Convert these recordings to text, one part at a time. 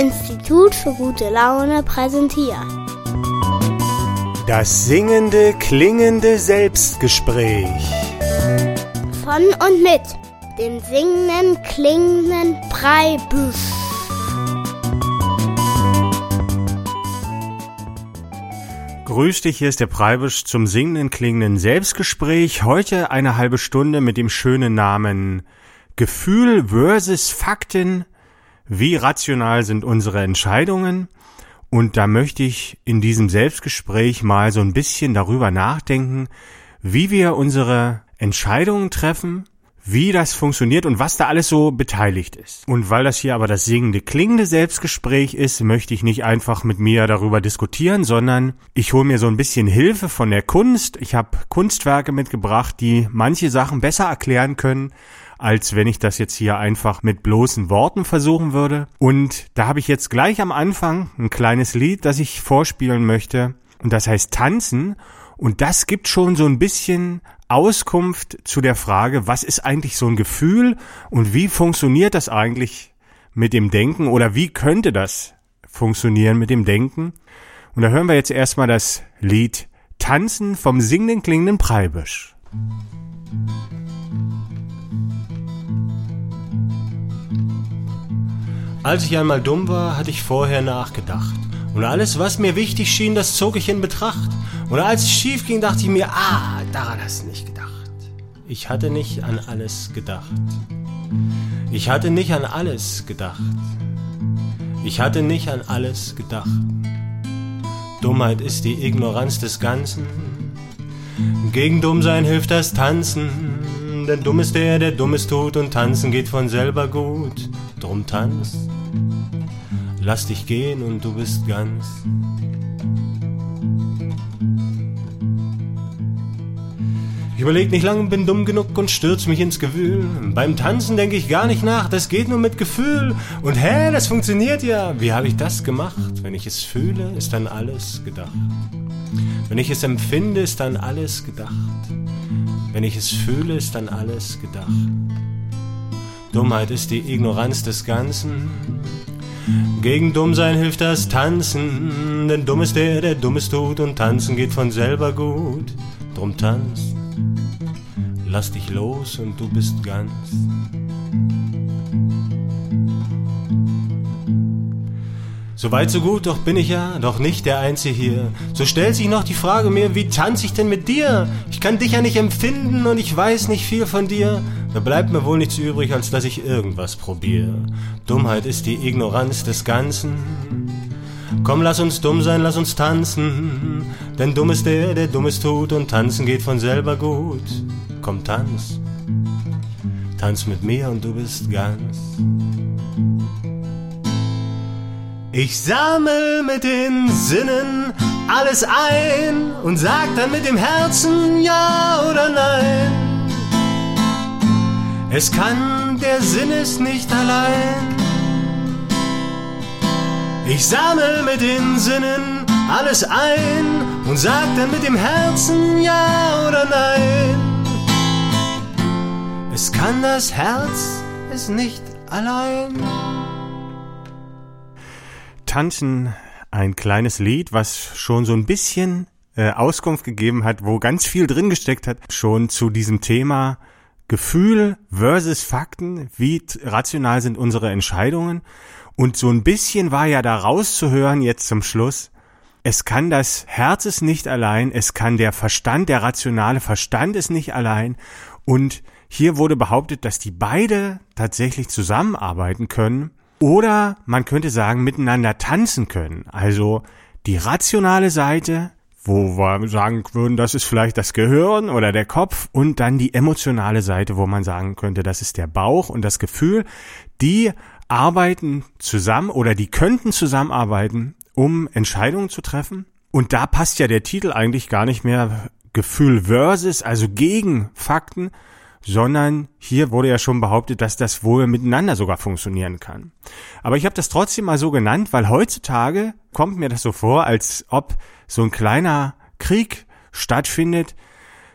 Institut für gute Laune präsentiert. Das singende, klingende Selbstgespräch. Von und mit dem singenden, klingenden Breibüsch. Grüß dich, hier ist der Preibisch zum singenden, klingenden Selbstgespräch. Heute eine halbe Stunde mit dem schönen Namen Gefühl versus Fakten. Wie rational sind unsere Entscheidungen? Und da möchte ich in diesem Selbstgespräch mal so ein bisschen darüber nachdenken, wie wir unsere Entscheidungen treffen, wie das funktioniert und was da alles so beteiligt ist. Und weil das hier aber das singende, klingende Selbstgespräch ist, möchte ich nicht einfach mit mir darüber diskutieren, sondern ich hole mir so ein bisschen Hilfe von der Kunst. Ich habe Kunstwerke mitgebracht, die manche Sachen besser erklären können, als wenn ich das jetzt hier einfach mit bloßen Worten versuchen würde. Und da habe ich jetzt gleich am Anfang ein kleines Lied, das ich vorspielen möchte. Und das heißt Tanzen. Und das gibt schon so ein bisschen Auskunft zu der Frage, was ist eigentlich so ein Gefühl und wie funktioniert das eigentlich mit dem Denken oder wie könnte das funktionieren mit dem Denken? Und da hören wir jetzt erstmal das Lied Tanzen vom singenden klingenden Preibisch. Als ich einmal dumm war, hatte ich vorher nachgedacht. Und alles, was mir wichtig schien, das zog ich in Betracht. Und als es schief ging, dachte ich mir, ah, daran hast du nicht gedacht. Ich hatte nicht an alles gedacht. Ich hatte nicht an alles gedacht. Ich hatte nicht an alles gedacht. Dummheit ist die Ignoranz des Ganzen. Gegen Dummsein hilft das Tanzen. Denn dumm ist der, der Dummes tut und tanzen geht von selber gut. Drum tanz. Lass dich gehen und du bist ganz. Ich überleg nicht lang, bin dumm genug und stürz mich ins Gewühl. Beim Tanzen denk ich gar nicht nach, das geht nur mit Gefühl. Und hä, das funktioniert ja. Wie habe ich das gemacht? Wenn ich es fühle, ist dann alles gedacht. Wenn ich es empfinde, ist dann alles gedacht. Wenn ich es fühle, ist dann alles gedacht. Dummheit ist die Ignoranz des Ganzen. Gegen Dummsein hilft das Tanzen, denn dumm ist der, der Dummes tut und tanzen geht von selber gut. Drum tanz lass dich los und du bist ganz. So weit, so gut, doch bin ich ja doch nicht der Einzige hier. So stellt sich noch die Frage mir, wie tanze ich denn mit dir? Ich kann dich ja nicht empfinden und ich weiß nicht viel von dir. Da bleibt mir wohl nichts übrig, als dass ich irgendwas probiere. Dummheit ist die Ignoranz des Ganzen. Komm, lass uns dumm sein, lass uns tanzen. Denn dumm ist der, der Dummes tut und tanzen geht von selber gut. Komm, tanz. Tanz mit mir und du bist ganz. Ich sammel mit den Sinnen alles ein und sag dann mit dem Herzen ja oder nein. Es kann, der Sinn ist nicht allein. Ich sammel mit den Sinnen alles ein und sag dann mit dem Herzen ja oder nein. Es kann das Herz es nicht allein. Tanzen, ein kleines Lied, was schon so ein bisschen äh, Auskunft gegeben hat, wo ganz viel drin gesteckt hat, schon zu diesem Thema Gefühl versus Fakten, wie rational sind unsere Entscheidungen und so ein bisschen war ja da rauszuhören jetzt zum Schluss, es kann das Herz es nicht allein, es kann der Verstand, der rationale Verstand es nicht allein. Und hier wurde behauptet, dass die beide tatsächlich zusammenarbeiten können. Oder man könnte sagen, miteinander tanzen können. Also die rationale Seite, wo wir sagen würden, das ist vielleicht das Gehirn oder der Kopf und dann die emotionale Seite, wo man sagen könnte, das ist der Bauch und das Gefühl, die arbeiten zusammen oder die könnten zusammenarbeiten, um Entscheidungen zu treffen. Und da passt ja der Titel eigentlich gar nicht mehr. Gefühl versus, also gegen Fakten, sondern hier wurde ja schon behauptet, dass das wohl miteinander sogar funktionieren kann. Aber ich habe das trotzdem mal so genannt, weil heutzutage kommt mir das so vor, als ob so ein kleiner Krieg stattfindet,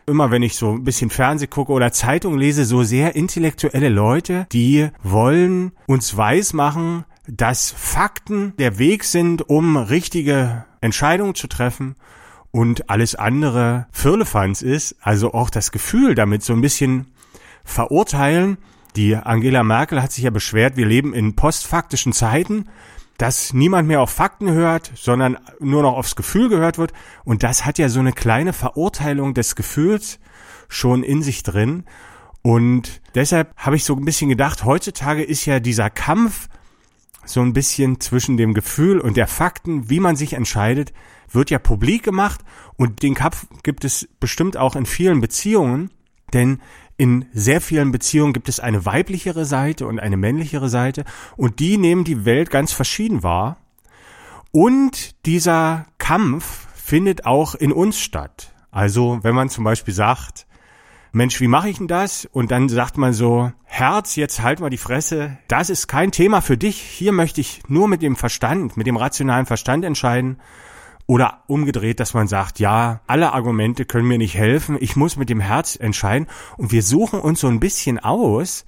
immer wenn ich so ein bisschen Fernseh gucke oder Zeitung lese, so sehr intellektuelle Leute, die wollen uns weismachen, dass Fakten der Weg sind, um richtige Entscheidungen zu treffen und alles andere Firlefanz ist, also auch das Gefühl damit so ein bisschen verurteilen. Die Angela Merkel hat sich ja beschwert, wir leben in postfaktischen Zeiten, dass niemand mehr auf Fakten hört, sondern nur noch aufs Gefühl gehört wird. Und das hat ja so eine kleine Verurteilung des Gefühls schon in sich drin. Und deshalb habe ich so ein bisschen gedacht, heutzutage ist ja dieser Kampf so ein bisschen zwischen dem Gefühl und der Fakten, wie man sich entscheidet, wird ja publik gemacht und den Kampf gibt es bestimmt auch in vielen Beziehungen, denn in sehr vielen Beziehungen gibt es eine weiblichere Seite und eine männlichere Seite und die nehmen die Welt ganz verschieden wahr. Und dieser Kampf findet auch in uns statt. Also wenn man zum Beispiel sagt, Mensch, wie mache ich denn das? Und dann sagt man so, Herz, jetzt halt mal die Fresse, das ist kein Thema für dich. Hier möchte ich nur mit dem Verstand, mit dem rationalen Verstand entscheiden. Oder umgedreht, dass man sagt, ja, alle Argumente können mir nicht helfen, ich muss mit dem Herz entscheiden. Und wir suchen uns so ein bisschen aus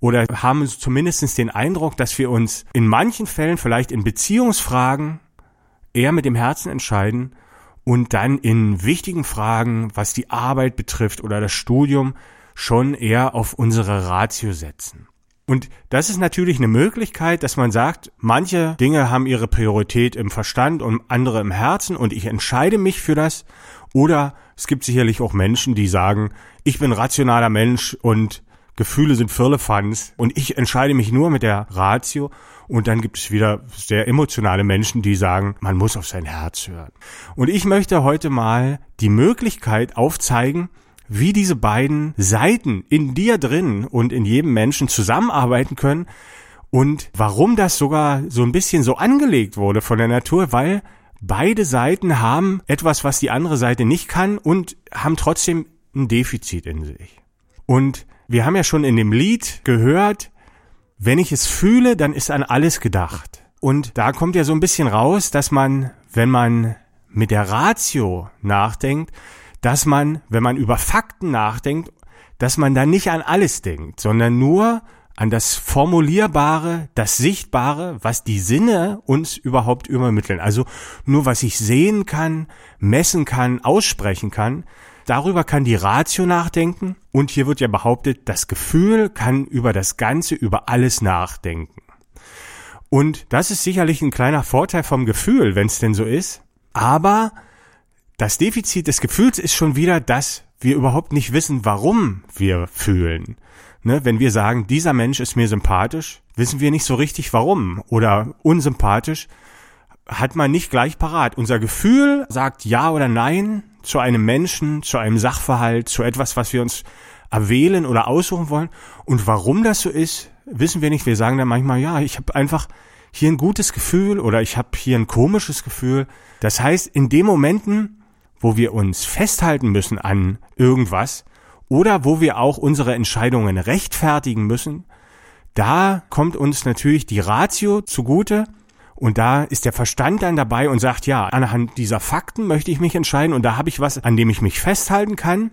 oder haben zumindest den Eindruck, dass wir uns in manchen Fällen, vielleicht in Beziehungsfragen, eher mit dem Herzen entscheiden und dann in wichtigen Fragen, was die Arbeit betrifft oder das Studium, schon eher auf unsere Ratio setzen. Und das ist natürlich eine Möglichkeit, dass man sagt, manche Dinge haben ihre Priorität im Verstand und andere im Herzen und ich entscheide mich für das. Oder es gibt sicherlich auch Menschen, die sagen, ich bin rationaler Mensch und Gefühle sind Firlefanz und ich entscheide mich nur mit der Ratio. Und dann gibt es wieder sehr emotionale Menschen, die sagen, man muss auf sein Herz hören. Und ich möchte heute mal die Möglichkeit aufzeigen, wie diese beiden Seiten in dir drin und in jedem Menschen zusammenarbeiten können und warum das sogar so ein bisschen so angelegt wurde von der Natur, weil beide Seiten haben etwas, was die andere Seite nicht kann und haben trotzdem ein Defizit in sich. Und wir haben ja schon in dem Lied gehört, wenn ich es fühle, dann ist an alles gedacht. Und da kommt ja so ein bisschen raus, dass man, wenn man mit der Ratio nachdenkt, dass man, wenn man über Fakten nachdenkt, dass man da nicht an alles denkt, sondern nur an das Formulierbare, das Sichtbare, was die Sinne uns überhaupt übermitteln. Also nur was ich sehen kann, messen kann, aussprechen kann. Darüber kann die Ratio nachdenken und hier wird ja behauptet, das Gefühl kann über das Ganze, über alles nachdenken. Und das ist sicherlich ein kleiner Vorteil vom Gefühl, wenn es denn so ist. Aber das Defizit des Gefühls ist schon wieder, dass wir überhaupt nicht wissen, warum wir fühlen. Ne, wenn wir sagen, dieser Mensch ist mir sympathisch, wissen wir nicht so richtig warum. Oder unsympathisch hat man nicht gleich parat. Unser Gefühl sagt ja oder nein zu einem Menschen, zu einem Sachverhalt, zu etwas, was wir uns erwählen oder aussuchen wollen. Und warum das so ist, wissen wir nicht. Wir sagen dann manchmal, ja, ich habe einfach hier ein gutes Gefühl oder ich habe hier ein komisches Gefühl. Das heißt, in den Momenten, wo wir uns festhalten müssen an irgendwas oder wo wir auch unsere Entscheidungen rechtfertigen müssen, da kommt uns natürlich die Ratio zugute und da ist der Verstand dann dabei und sagt, ja, anhand dieser Fakten möchte ich mich entscheiden und da habe ich was, an dem ich mich festhalten kann.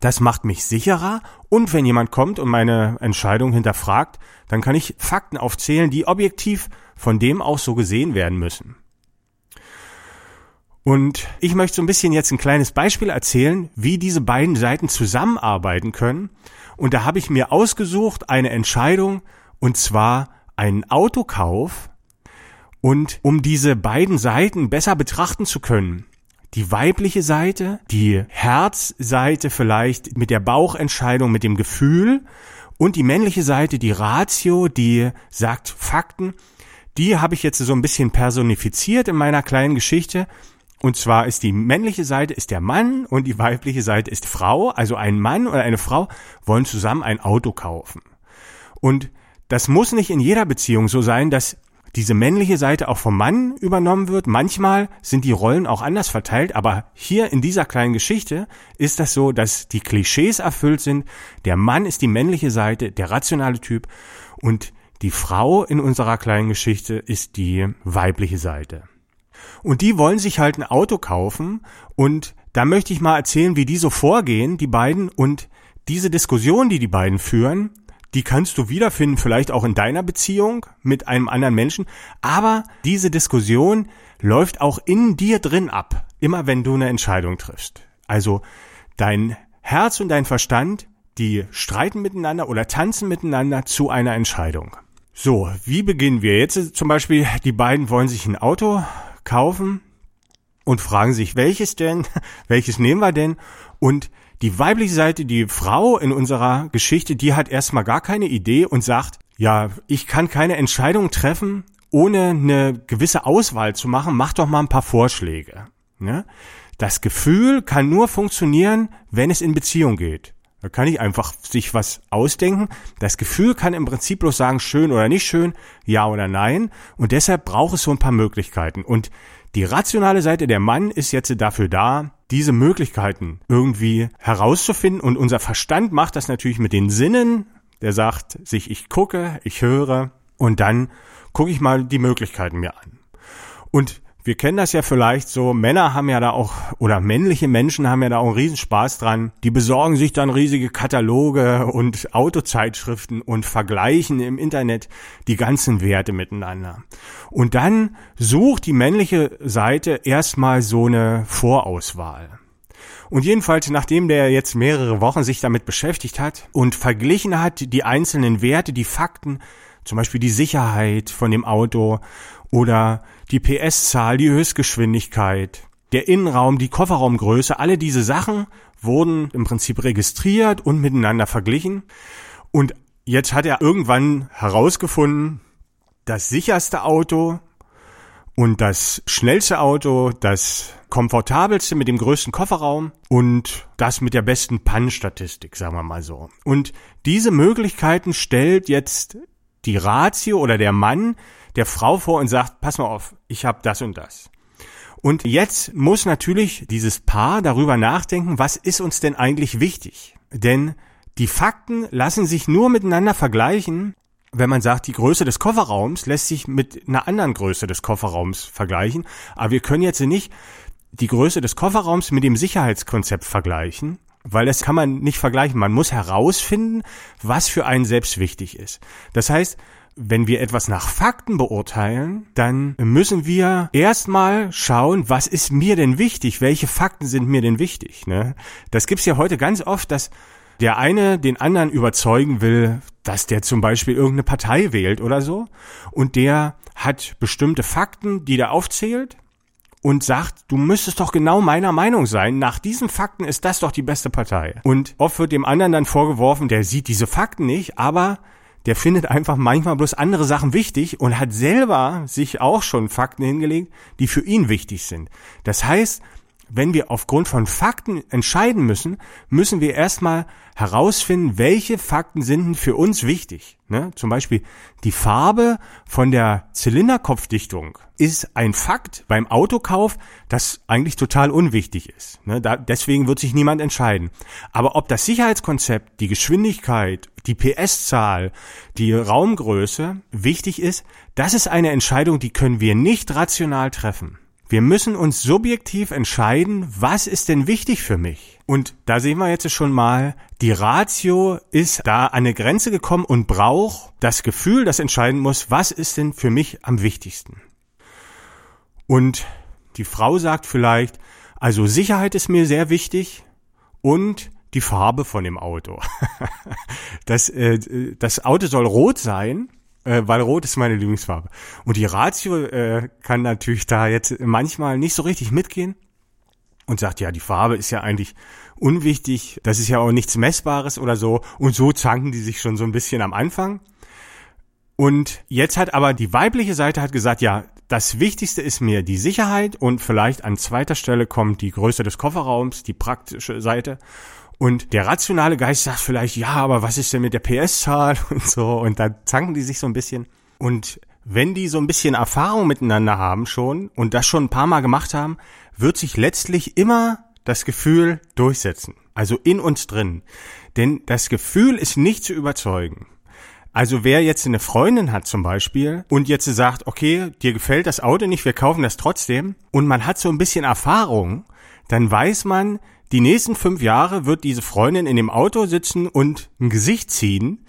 Das macht mich sicherer und wenn jemand kommt und meine Entscheidung hinterfragt, dann kann ich Fakten aufzählen, die objektiv von dem auch so gesehen werden müssen. Und ich möchte so ein bisschen jetzt ein kleines Beispiel erzählen, wie diese beiden Seiten zusammenarbeiten können. Und da habe ich mir ausgesucht eine Entscheidung, und zwar einen Autokauf und um diese beiden Seiten besser betrachten zu können, die weibliche Seite, die Herzseite vielleicht mit der Bauchentscheidung, mit dem Gefühl und die männliche Seite, die Ratio, die sagt Fakten, die habe ich jetzt so ein bisschen personifiziert in meiner kleinen Geschichte. Und zwar ist die männliche Seite ist der Mann und die weibliche Seite ist Frau. Also ein Mann oder eine Frau wollen zusammen ein Auto kaufen. Und das muss nicht in jeder Beziehung so sein, dass diese männliche Seite auch vom Mann übernommen wird. Manchmal sind die Rollen auch anders verteilt, aber hier in dieser kleinen Geschichte ist das so, dass die Klischees erfüllt sind. Der Mann ist die männliche Seite, der rationale Typ und die Frau in unserer kleinen Geschichte ist die weibliche Seite. Und die wollen sich halt ein Auto kaufen und da möchte ich mal erzählen, wie die so vorgehen, die beiden und diese Diskussion, die die beiden führen, die kannst du wiederfinden, vielleicht auch in deiner Beziehung mit einem anderen Menschen. Aber diese Diskussion läuft auch in dir drin ab, immer wenn du eine Entscheidung triffst. Also dein Herz und dein Verstand, die streiten miteinander oder tanzen miteinander zu einer Entscheidung. So, wie beginnen wir? Jetzt zum Beispiel, die beiden wollen sich ein Auto kaufen und fragen sich, welches denn, welches nehmen wir denn? Und die weibliche Seite, die Frau in unserer Geschichte, die hat erstmal gar keine Idee und sagt, ja, ich kann keine Entscheidung treffen, ohne eine gewisse Auswahl zu machen, mach doch mal ein paar Vorschläge. Ne? Das Gefühl kann nur funktionieren, wenn es in Beziehung geht. Da kann ich einfach sich was ausdenken. Das Gefühl kann im Prinzip bloß sagen, schön oder nicht schön, ja oder nein. Und deshalb braucht es so ein paar Möglichkeiten. Und die rationale Seite der Mann ist jetzt dafür da, diese Möglichkeiten irgendwie herauszufinden. Und unser Verstand macht das natürlich mit den Sinnen. Der sagt sich, ich gucke, ich höre und dann gucke ich mal die Möglichkeiten mir an. Und wir kennen das ja vielleicht so, Männer haben ja da auch, oder männliche Menschen haben ja da auch einen Riesenspaß dran. Die besorgen sich dann riesige Kataloge und Autozeitschriften und vergleichen im Internet die ganzen Werte miteinander. Und dann sucht die männliche Seite erstmal so eine Vorauswahl. Und jedenfalls, nachdem der jetzt mehrere Wochen sich damit beschäftigt hat und verglichen hat, die einzelnen Werte, die Fakten, zum Beispiel die Sicherheit von dem Auto oder die PS-Zahl, die Höchstgeschwindigkeit, der Innenraum, die Kofferraumgröße, alle diese Sachen wurden im Prinzip registriert und miteinander verglichen. Und jetzt hat er irgendwann herausgefunden, das sicherste Auto und das schnellste Auto, das komfortabelste mit dem größten Kofferraum und das mit der besten Pannenstatistik, sagen wir mal so. Und diese Möglichkeiten stellt jetzt die Ratio oder der Mann der Frau vor und sagt, pass mal auf, ich habe das und das. Und jetzt muss natürlich dieses Paar darüber nachdenken, was ist uns denn eigentlich wichtig? Denn die Fakten lassen sich nur miteinander vergleichen, wenn man sagt, die Größe des Kofferraums lässt sich mit einer anderen Größe des Kofferraums vergleichen. Aber wir können jetzt nicht die Größe des Kofferraums mit dem Sicherheitskonzept vergleichen, weil das kann man nicht vergleichen. Man muss herausfinden, was für einen selbst wichtig ist. Das heißt, wenn wir etwas nach Fakten beurteilen, dann müssen wir erstmal schauen, was ist mir denn wichtig? Welche Fakten sind mir denn wichtig? Ne? Das gibt's ja heute ganz oft, dass der eine den anderen überzeugen will, dass der zum Beispiel irgendeine Partei wählt oder so. Und der hat bestimmte Fakten, die der aufzählt und sagt, du müsstest doch genau meiner Meinung sein. Nach diesen Fakten ist das doch die beste Partei. Und oft wird dem anderen dann vorgeworfen, der sieht diese Fakten nicht, aber der findet einfach manchmal bloß andere Sachen wichtig und hat selber sich auch schon Fakten hingelegt, die für ihn wichtig sind. Das heißt, wenn wir aufgrund von Fakten entscheiden müssen, müssen wir erstmal herausfinden, welche Fakten sind für uns wichtig. Ne? Zum Beispiel die Farbe von der Zylinderkopfdichtung ist ein Fakt beim Autokauf, das eigentlich total unwichtig ist. Ne? Da, deswegen wird sich niemand entscheiden. Aber ob das Sicherheitskonzept, die Geschwindigkeit, die PS-Zahl, die Raumgröße wichtig ist, das ist eine Entscheidung, die können wir nicht rational treffen. Wir müssen uns subjektiv entscheiden, was ist denn wichtig für mich? Und da sehen wir jetzt schon mal, die Ratio ist da an eine Grenze gekommen und braucht das Gefühl, das entscheiden muss, was ist denn für mich am wichtigsten? Und die Frau sagt vielleicht, also Sicherheit ist mir sehr wichtig und die Farbe von dem Auto. das, äh, das Auto soll rot sein äh, weil Rot ist meine Lieblingsfarbe. Und die Ratio äh, kann natürlich da jetzt manchmal nicht so richtig mitgehen und sagt, ja, die Farbe ist ja eigentlich unwichtig, das ist ja auch nichts Messbares oder so. Und so zanken die sich schon so ein bisschen am Anfang. Und jetzt hat aber die weibliche Seite hat gesagt, ja, das Wichtigste ist mir die Sicherheit und vielleicht an zweiter Stelle kommt die Größe des Kofferraums, die praktische Seite. Und der rationale Geist sagt vielleicht, ja, aber was ist denn mit der PS-Zahl und so? Und da zanken die sich so ein bisschen. Und wenn die so ein bisschen Erfahrung miteinander haben schon und das schon ein paar Mal gemacht haben, wird sich letztlich immer das Gefühl durchsetzen. Also in uns drin. Denn das Gefühl ist nicht zu überzeugen. Also wer jetzt eine Freundin hat zum Beispiel und jetzt sagt, okay, dir gefällt das Auto nicht, wir kaufen das trotzdem und man hat so ein bisschen Erfahrung, dann weiß man, die nächsten fünf Jahre wird diese Freundin in dem Auto sitzen und ein Gesicht ziehen,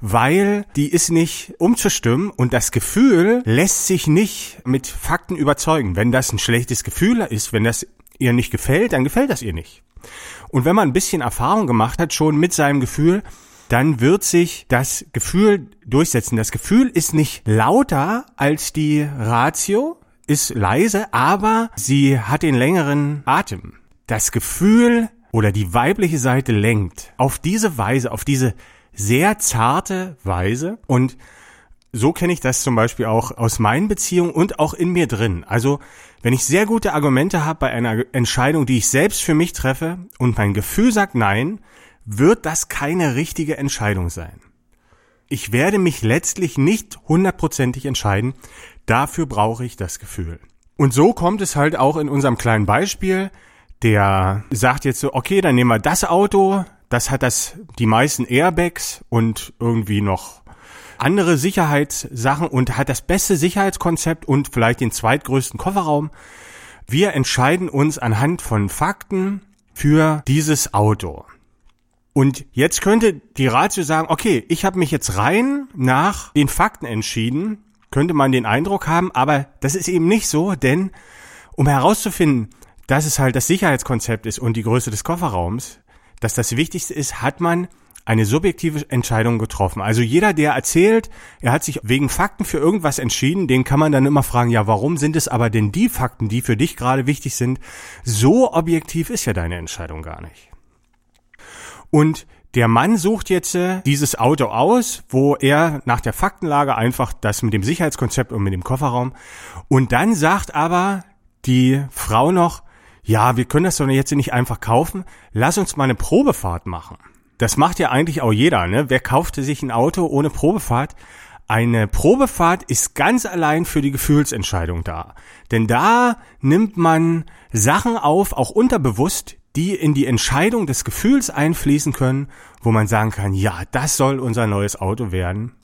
weil die ist nicht umzustimmen und das Gefühl lässt sich nicht mit Fakten überzeugen. Wenn das ein schlechtes Gefühl ist, wenn das ihr nicht gefällt, dann gefällt das ihr nicht. Und wenn man ein bisschen Erfahrung gemacht hat schon mit seinem Gefühl, dann wird sich das Gefühl durchsetzen. Das Gefühl ist nicht lauter als die Ratio, ist leise, aber sie hat den längeren Atem. Das Gefühl oder die weibliche Seite lenkt auf diese Weise, auf diese sehr zarte Weise und so kenne ich das zum Beispiel auch aus meinen Beziehungen und auch in mir drin. Also wenn ich sehr gute Argumente habe bei einer Entscheidung, die ich selbst für mich treffe und mein Gefühl sagt nein, wird das keine richtige Entscheidung sein. Ich werde mich letztlich nicht hundertprozentig entscheiden, dafür brauche ich das Gefühl. Und so kommt es halt auch in unserem kleinen Beispiel, der sagt jetzt so, okay, dann nehmen wir das Auto, das hat das die meisten Airbags und irgendwie noch andere Sicherheitssachen und hat das beste Sicherheitskonzept und vielleicht den zweitgrößten Kofferraum. Wir entscheiden uns anhand von Fakten für dieses Auto. Und jetzt könnte die Ratio sagen, okay, ich habe mich jetzt rein nach den Fakten entschieden, könnte man den Eindruck haben, aber das ist eben nicht so, denn um herauszufinden, dass es halt das Sicherheitskonzept ist und die Größe des Kofferraums, dass das Wichtigste ist, hat man eine subjektive Entscheidung getroffen. Also jeder, der erzählt, er hat sich wegen Fakten für irgendwas entschieden, den kann man dann immer fragen, ja, warum sind es aber denn die Fakten, die für dich gerade wichtig sind? So objektiv ist ja deine Entscheidung gar nicht. Und der Mann sucht jetzt äh, dieses Auto aus, wo er nach der Faktenlage einfach das mit dem Sicherheitskonzept und mit dem Kofferraum und dann sagt aber die Frau noch, ja, wir können das doch jetzt nicht einfach kaufen, lass uns mal eine Probefahrt machen. Das macht ja eigentlich auch jeder, ne? Wer kaufte sich ein Auto ohne Probefahrt? Eine Probefahrt ist ganz allein für die Gefühlsentscheidung da. Denn da nimmt man Sachen auf, auch unterbewusst, die in die Entscheidung des Gefühls einfließen können, wo man sagen kann, ja, das soll unser neues Auto werden.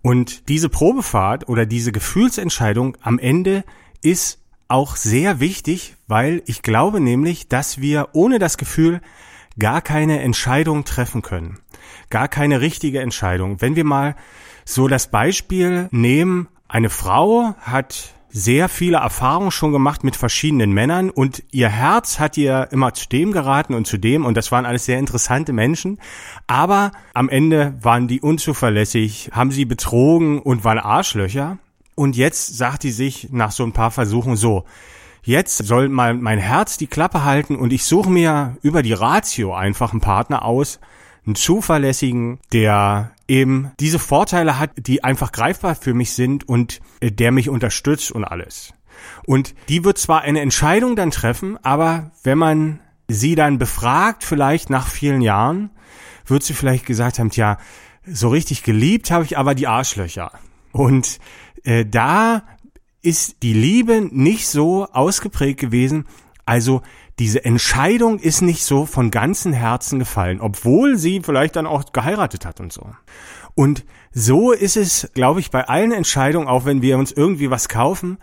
Und diese Probefahrt oder diese Gefühlsentscheidung am Ende ist auch sehr wichtig, weil ich glaube nämlich, dass wir ohne das Gefühl gar keine Entscheidung treffen können. Gar keine richtige Entscheidung. Wenn wir mal so das Beispiel nehmen, eine Frau hat sehr viele Erfahrungen schon gemacht mit verschiedenen Männern und ihr Herz hat ihr immer zu dem geraten und zu dem und das waren alles sehr interessante Menschen, aber am Ende waren die unzuverlässig, haben sie betrogen und waren Arschlöcher und jetzt sagt die sich nach so ein paar Versuchen so, jetzt soll mal mein Herz die Klappe halten und ich suche mir über die Ratio einfach einen Partner aus, einen zuverlässigen, der eben diese Vorteile hat, die einfach greifbar für mich sind und äh, der mich unterstützt und alles. Und die wird zwar eine Entscheidung dann treffen, aber wenn man sie dann befragt, vielleicht nach vielen Jahren, wird sie vielleicht gesagt haben, tja, so richtig geliebt habe ich aber die Arschlöcher. Und äh, da ist die Liebe nicht so ausgeprägt gewesen. Also diese Entscheidung ist nicht so von ganzem Herzen gefallen, obwohl sie vielleicht dann auch geheiratet hat und so. Und so ist es, glaube ich, bei allen Entscheidungen, auch wenn wir uns irgendwie was kaufen,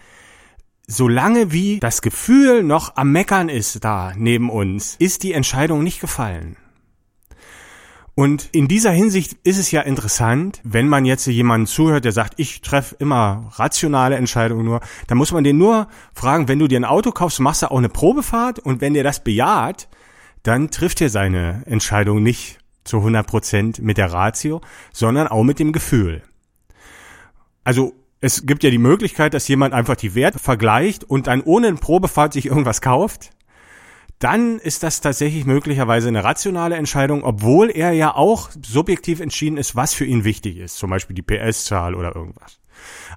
solange wie das Gefühl noch am Meckern ist da neben uns, ist die Entscheidung nicht gefallen. Und in dieser Hinsicht ist es ja interessant, wenn man jetzt jemanden zuhört, der sagt, ich treffe immer rationale Entscheidungen nur, dann muss man den nur fragen, wenn du dir ein Auto kaufst, machst du auch eine Probefahrt und wenn der das bejaht, dann trifft er seine Entscheidung nicht zu 100 Prozent mit der Ratio, sondern auch mit dem Gefühl. Also es gibt ja die Möglichkeit, dass jemand einfach die Werte vergleicht und dann ohne eine Probefahrt sich irgendwas kauft dann ist das tatsächlich möglicherweise eine rationale Entscheidung, obwohl er ja auch subjektiv entschieden ist, was für ihn wichtig ist, zum Beispiel die PS-Zahl oder irgendwas.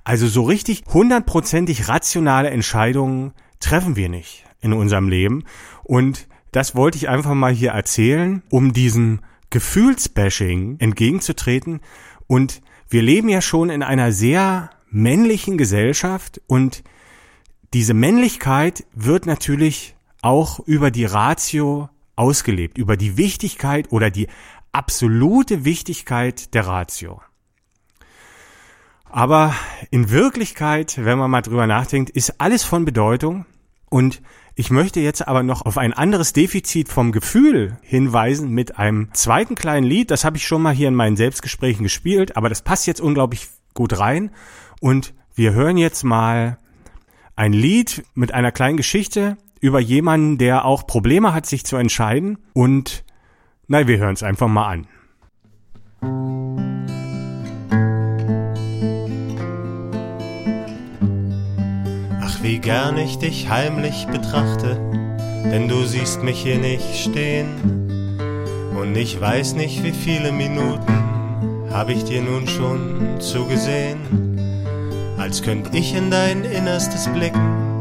Also so richtig hundertprozentig rationale Entscheidungen treffen wir nicht in unserem Leben und das wollte ich einfach mal hier erzählen, um diesem Gefühlsbashing entgegenzutreten und wir leben ja schon in einer sehr männlichen Gesellschaft und diese Männlichkeit wird natürlich auch über die Ratio ausgelebt, über die Wichtigkeit oder die absolute Wichtigkeit der Ratio. Aber in Wirklichkeit, wenn man mal drüber nachdenkt, ist alles von Bedeutung und Ich möchte jetzt aber noch auf ein anderes Defizit vom Gefühl hinweisen mit einem zweiten kleinen Lied. Das habe ich schon mal hier in meinen Selbstgesprächen gespielt, aber das passt jetzt unglaublich gut rein. Und wir hören jetzt mal ein Lied mit einer kleinen Geschichte über jemanden, der auch Probleme hat, sich zu entscheiden. Und nein, wir hören es einfach mal an. Ach, wie gern ich dich heimlich betrachte, denn du siehst mich hier nicht stehen. Und ich weiß nicht, wie viele Minuten habe ich dir nun schon zugesehen, als könnt ich in dein Innerstes blicken,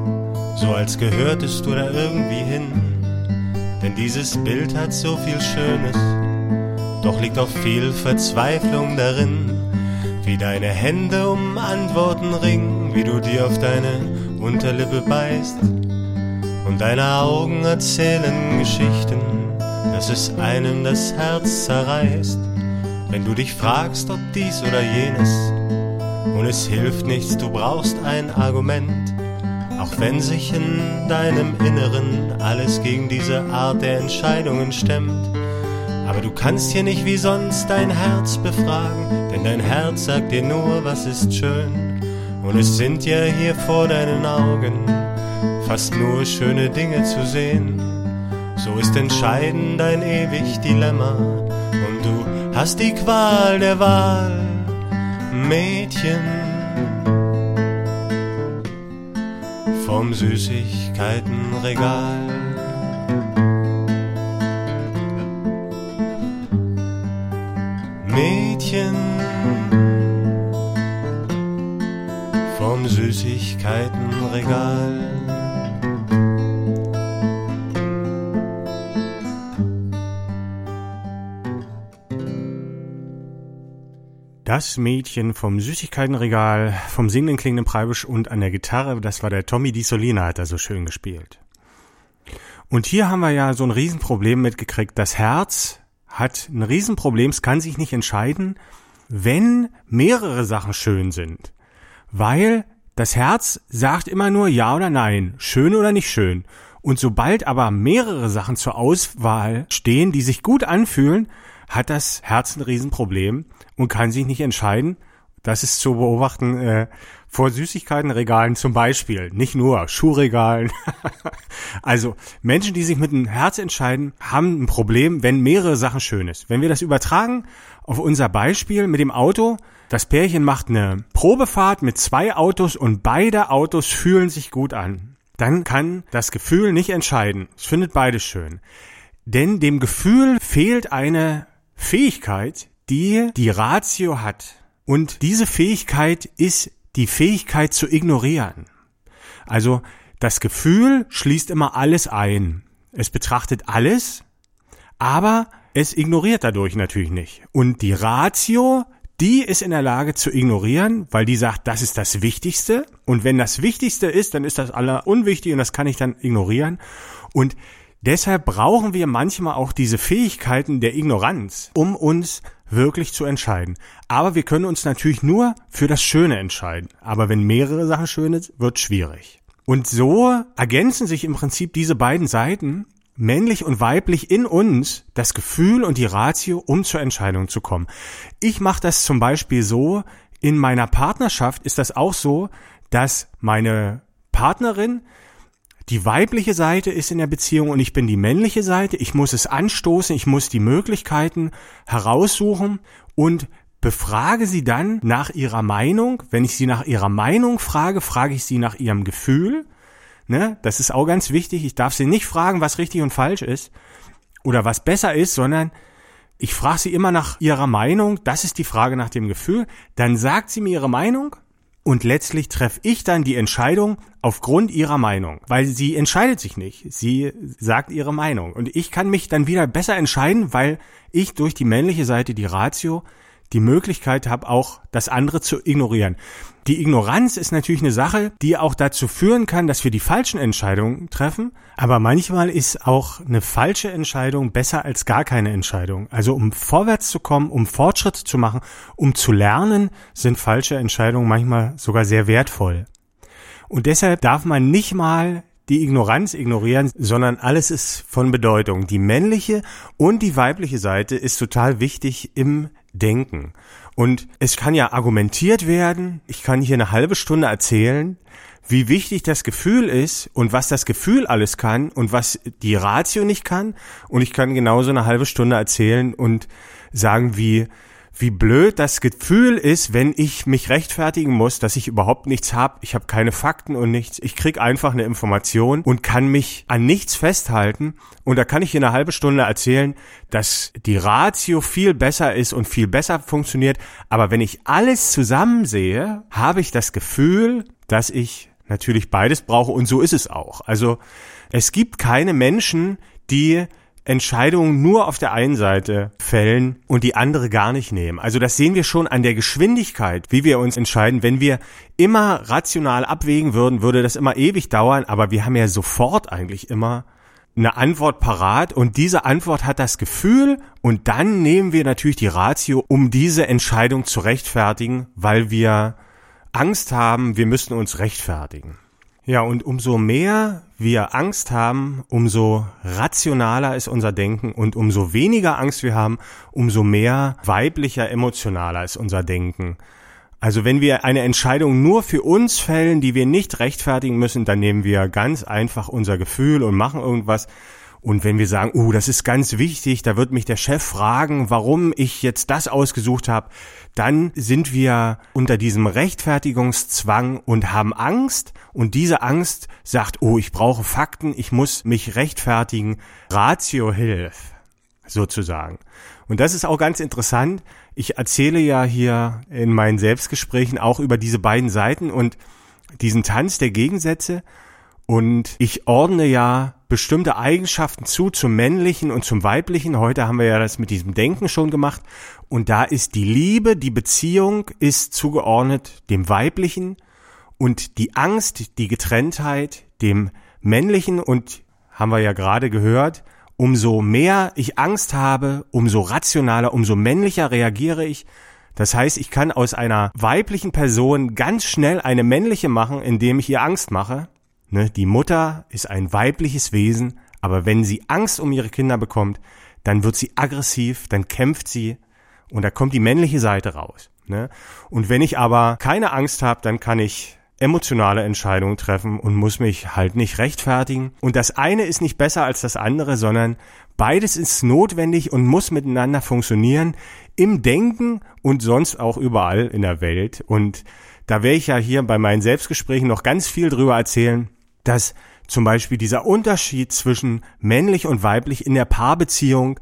so als gehörtest du da irgendwie hin. Denn dieses Bild hat so viel Schönes, doch liegt auch viel Verzweiflung darin, wie deine Hände um Antworten ringen, wie du dir auf deine Unterlippe beißt und deine Augen erzählen Geschichten, dass es einem das Herz zerreißt, wenn du dich fragst, ob dies oder jenes. Und es hilft nichts, du brauchst ein Argument, auch wenn sich in deinem Inneren alles gegen diese Art der Entscheidungen stemmt. Aber du kannst hier nicht wie sonst dein Herz befragen, denn dein Herz sagt dir nur, was ist schön. Und es sind ja hier vor deinen Augen fast nur schöne Dinge zu sehen. So ist entscheidend dein ewig Dilemma und du hast die Qual der Wahl, Mädchen. Vom Süßigkeitenregal. Mädchen vom Süßigkeitenregal. Das Mädchen vom Süßigkeitenregal, vom singenden klingenden Preibisch und an der Gitarre, das war der Tommy Di Solina, hat er so schön gespielt. Und hier haben wir ja so ein Riesenproblem mitgekriegt. Das Herz hat ein Riesenproblem, es kann sich nicht entscheiden, wenn mehrere Sachen schön sind. Weil das Herz sagt immer nur ja oder nein, schön oder nicht schön. Und sobald aber mehrere Sachen zur Auswahl stehen, die sich gut anfühlen, hat das Herz ein Riesenproblem und kann sich nicht entscheiden. Das ist zu beobachten äh, vor Süßigkeitenregalen zum Beispiel, nicht nur Schuhregalen. also Menschen, die sich mit dem Herz entscheiden, haben ein Problem, wenn mehrere Sachen schön ist. Wenn wir das übertragen auf unser Beispiel mit dem Auto, das Pärchen macht eine Probefahrt mit zwei Autos und beide Autos fühlen sich gut an. Dann kann das Gefühl nicht entscheiden. Es findet beides schön. Denn dem Gefühl fehlt eine Fähigkeit, die die Ratio hat. Und diese Fähigkeit ist die Fähigkeit zu ignorieren. Also das Gefühl schließt immer alles ein. Es betrachtet alles, aber es ignoriert dadurch natürlich nicht. Und die Ratio, die ist in der Lage zu ignorieren, weil die sagt, das ist das Wichtigste. Und wenn das Wichtigste ist, dann ist das aller unwichtig und das kann ich dann ignorieren. Und Deshalb brauchen wir manchmal auch diese Fähigkeiten der Ignoranz, um uns wirklich zu entscheiden. Aber wir können uns natürlich nur für das Schöne entscheiden. Aber wenn mehrere Sachen schön sind, wird schwierig. Und so ergänzen sich im Prinzip diese beiden Seiten, männlich und weiblich in uns, das Gefühl und die Ratio, um zur Entscheidung zu kommen. Ich mache das zum Beispiel so, in meiner Partnerschaft ist das auch so, dass meine Partnerin die weibliche Seite ist in der Beziehung und ich bin die männliche Seite. Ich muss es anstoßen, ich muss die Möglichkeiten heraussuchen und befrage sie dann nach ihrer Meinung. Wenn ich sie nach ihrer Meinung frage, frage ich sie nach ihrem Gefühl. Ne? Das ist auch ganz wichtig. Ich darf sie nicht fragen, was richtig und falsch ist oder was besser ist, sondern ich frage sie immer nach ihrer Meinung. Das ist die Frage nach dem Gefühl. Dann sagt sie mir ihre Meinung und letztlich treffe ich dann die Entscheidung aufgrund ihrer Meinung, weil sie entscheidet sich nicht. Sie sagt ihre Meinung. Und ich kann mich dann wieder besser entscheiden, weil ich durch die männliche Seite, die Ratio, die Möglichkeit habe, auch das andere zu ignorieren. Die Ignoranz ist natürlich eine Sache, die auch dazu führen kann, dass wir die falschen Entscheidungen treffen. Aber manchmal ist auch eine falsche Entscheidung besser als gar keine Entscheidung. Also um vorwärts zu kommen, um Fortschritt zu machen, um zu lernen, sind falsche Entscheidungen manchmal sogar sehr wertvoll. Und deshalb darf man nicht mal die Ignoranz ignorieren, sondern alles ist von Bedeutung. Die männliche und die weibliche Seite ist total wichtig im Denken. Und es kann ja argumentiert werden, ich kann hier eine halbe Stunde erzählen, wie wichtig das Gefühl ist und was das Gefühl alles kann und was die Ratio nicht kann. Und ich kann genauso eine halbe Stunde erzählen und sagen, wie wie blöd das Gefühl ist, wenn ich mich rechtfertigen muss, dass ich überhaupt nichts habe, ich habe keine Fakten und nichts, ich krieg einfach eine Information und kann mich an nichts festhalten. Und da kann ich in einer halben Stunde erzählen, dass die Ratio viel besser ist und viel besser funktioniert, aber wenn ich alles zusammen sehe, habe ich das Gefühl, dass ich natürlich beides brauche. Und so ist es auch. Also es gibt keine Menschen, die Entscheidungen nur auf der einen Seite fällen und die andere gar nicht nehmen. Also das sehen wir schon an der Geschwindigkeit, wie wir uns entscheiden. Wenn wir immer rational abwägen würden, würde das immer ewig dauern, aber wir haben ja sofort eigentlich immer eine Antwort parat und diese Antwort hat das Gefühl und dann nehmen wir natürlich die Ratio, um diese Entscheidung zu rechtfertigen, weil wir Angst haben, wir müssen uns rechtfertigen. Ja, und umso mehr wir Angst haben, umso rationaler ist unser Denken und umso weniger Angst wir haben, umso mehr weiblicher, emotionaler ist unser Denken. Also wenn wir eine Entscheidung nur für uns fällen, die wir nicht rechtfertigen müssen, dann nehmen wir ganz einfach unser Gefühl und machen irgendwas. Und wenn wir sagen, uh, das ist ganz wichtig, da wird mich der Chef fragen, warum ich jetzt das ausgesucht habe, dann sind wir unter diesem Rechtfertigungszwang und haben Angst. Und diese Angst sagt, oh, ich brauche Fakten, ich muss mich rechtfertigen. Ratio hilft, sozusagen. Und das ist auch ganz interessant. Ich erzähle ja hier in meinen Selbstgesprächen auch über diese beiden Seiten und diesen Tanz der Gegensätze. Und ich ordne ja bestimmte Eigenschaften zu zum männlichen und zum weiblichen. Heute haben wir ja das mit diesem Denken schon gemacht. Und da ist die Liebe, die Beziehung ist zugeordnet dem weiblichen und die Angst, die Getrenntheit dem männlichen. Und haben wir ja gerade gehört, umso mehr ich Angst habe, umso rationaler, umso männlicher reagiere ich. Das heißt, ich kann aus einer weiblichen Person ganz schnell eine männliche machen, indem ich ihr Angst mache. Ne, die Mutter ist ein weibliches Wesen, aber wenn sie Angst um ihre Kinder bekommt, dann wird sie aggressiv, dann kämpft sie und da kommt die männliche Seite raus. Ne? Und wenn ich aber keine Angst habe, dann kann ich emotionale Entscheidungen treffen und muss mich halt nicht rechtfertigen. Und das eine ist nicht besser als das andere, sondern beides ist notwendig und muss miteinander funktionieren im Denken und sonst auch überall in der Welt. Und da werde ich ja hier bei meinen Selbstgesprächen noch ganz viel drüber erzählen dass zum Beispiel dieser Unterschied zwischen männlich und weiblich in der Paarbeziehung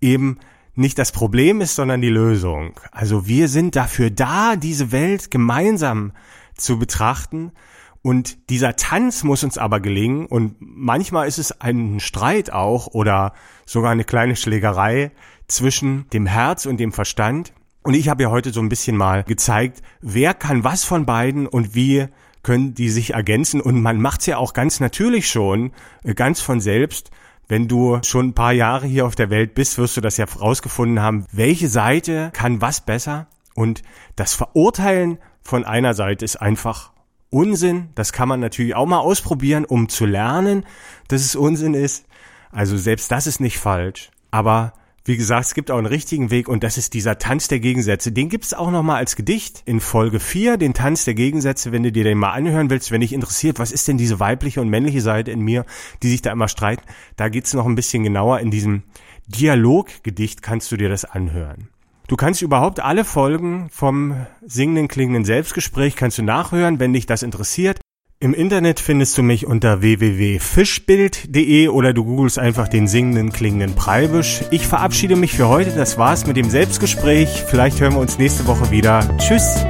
eben nicht das Problem ist, sondern die Lösung. Also wir sind dafür da, diese Welt gemeinsam zu betrachten. Und dieser Tanz muss uns aber gelingen. Und manchmal ist es ein Streit auch oder sogar eine kleine Schlägerei zwischen dem Herz und dem Verstand. Und ich habe ja heute so ein bisschen mal gezeigt, wer kann was von beiden und wie können die sich ergänzen und man macht's ja auch ganz natürlich schon, äh, ganz von selbst. Wenn du schon ein paar Jahre hier auf der Welt bist, wirst du das ja rausgefunden haben, welche Seite kann was besser und das Verurteilen von einer Seite ist einfach Unsinn. Das kann man natürlich auch mal ausprobieren, um zu lernen, dass es Unsinn ist. Also selbst das ist nicht falsch. Aber wie gesagt, es gibt auch einen richtigen Weg und das ist dieser Tanz der Gegensätze. Den gibt's auch nochmal als Gedicht in Folge 4, den Tanz der Gegensätze, wenn du dir den mal anhören willst, wenn dich interessiert, was ist denn diese weibliche und männliche Seite in mir, die sich da immer streiten. Da geht's noch ein bisschen genauer. In diesem Dialoggedicht kannst du dir das anhören. Du kannst überhaupt alle Folgen vom singenden, klingenden Selbstgespräch kannst du nachhören, wenn dich das interessiert. Im Internet findest du mich unter www.fischbild.de oder du googelst einfach den singenden, klingenden Preibisch. Ich verabschiede mich für heute. Das war's mit dem Selbstgespräch. Vielleicht hören wir uns nächste Woche wieder. Tschüss.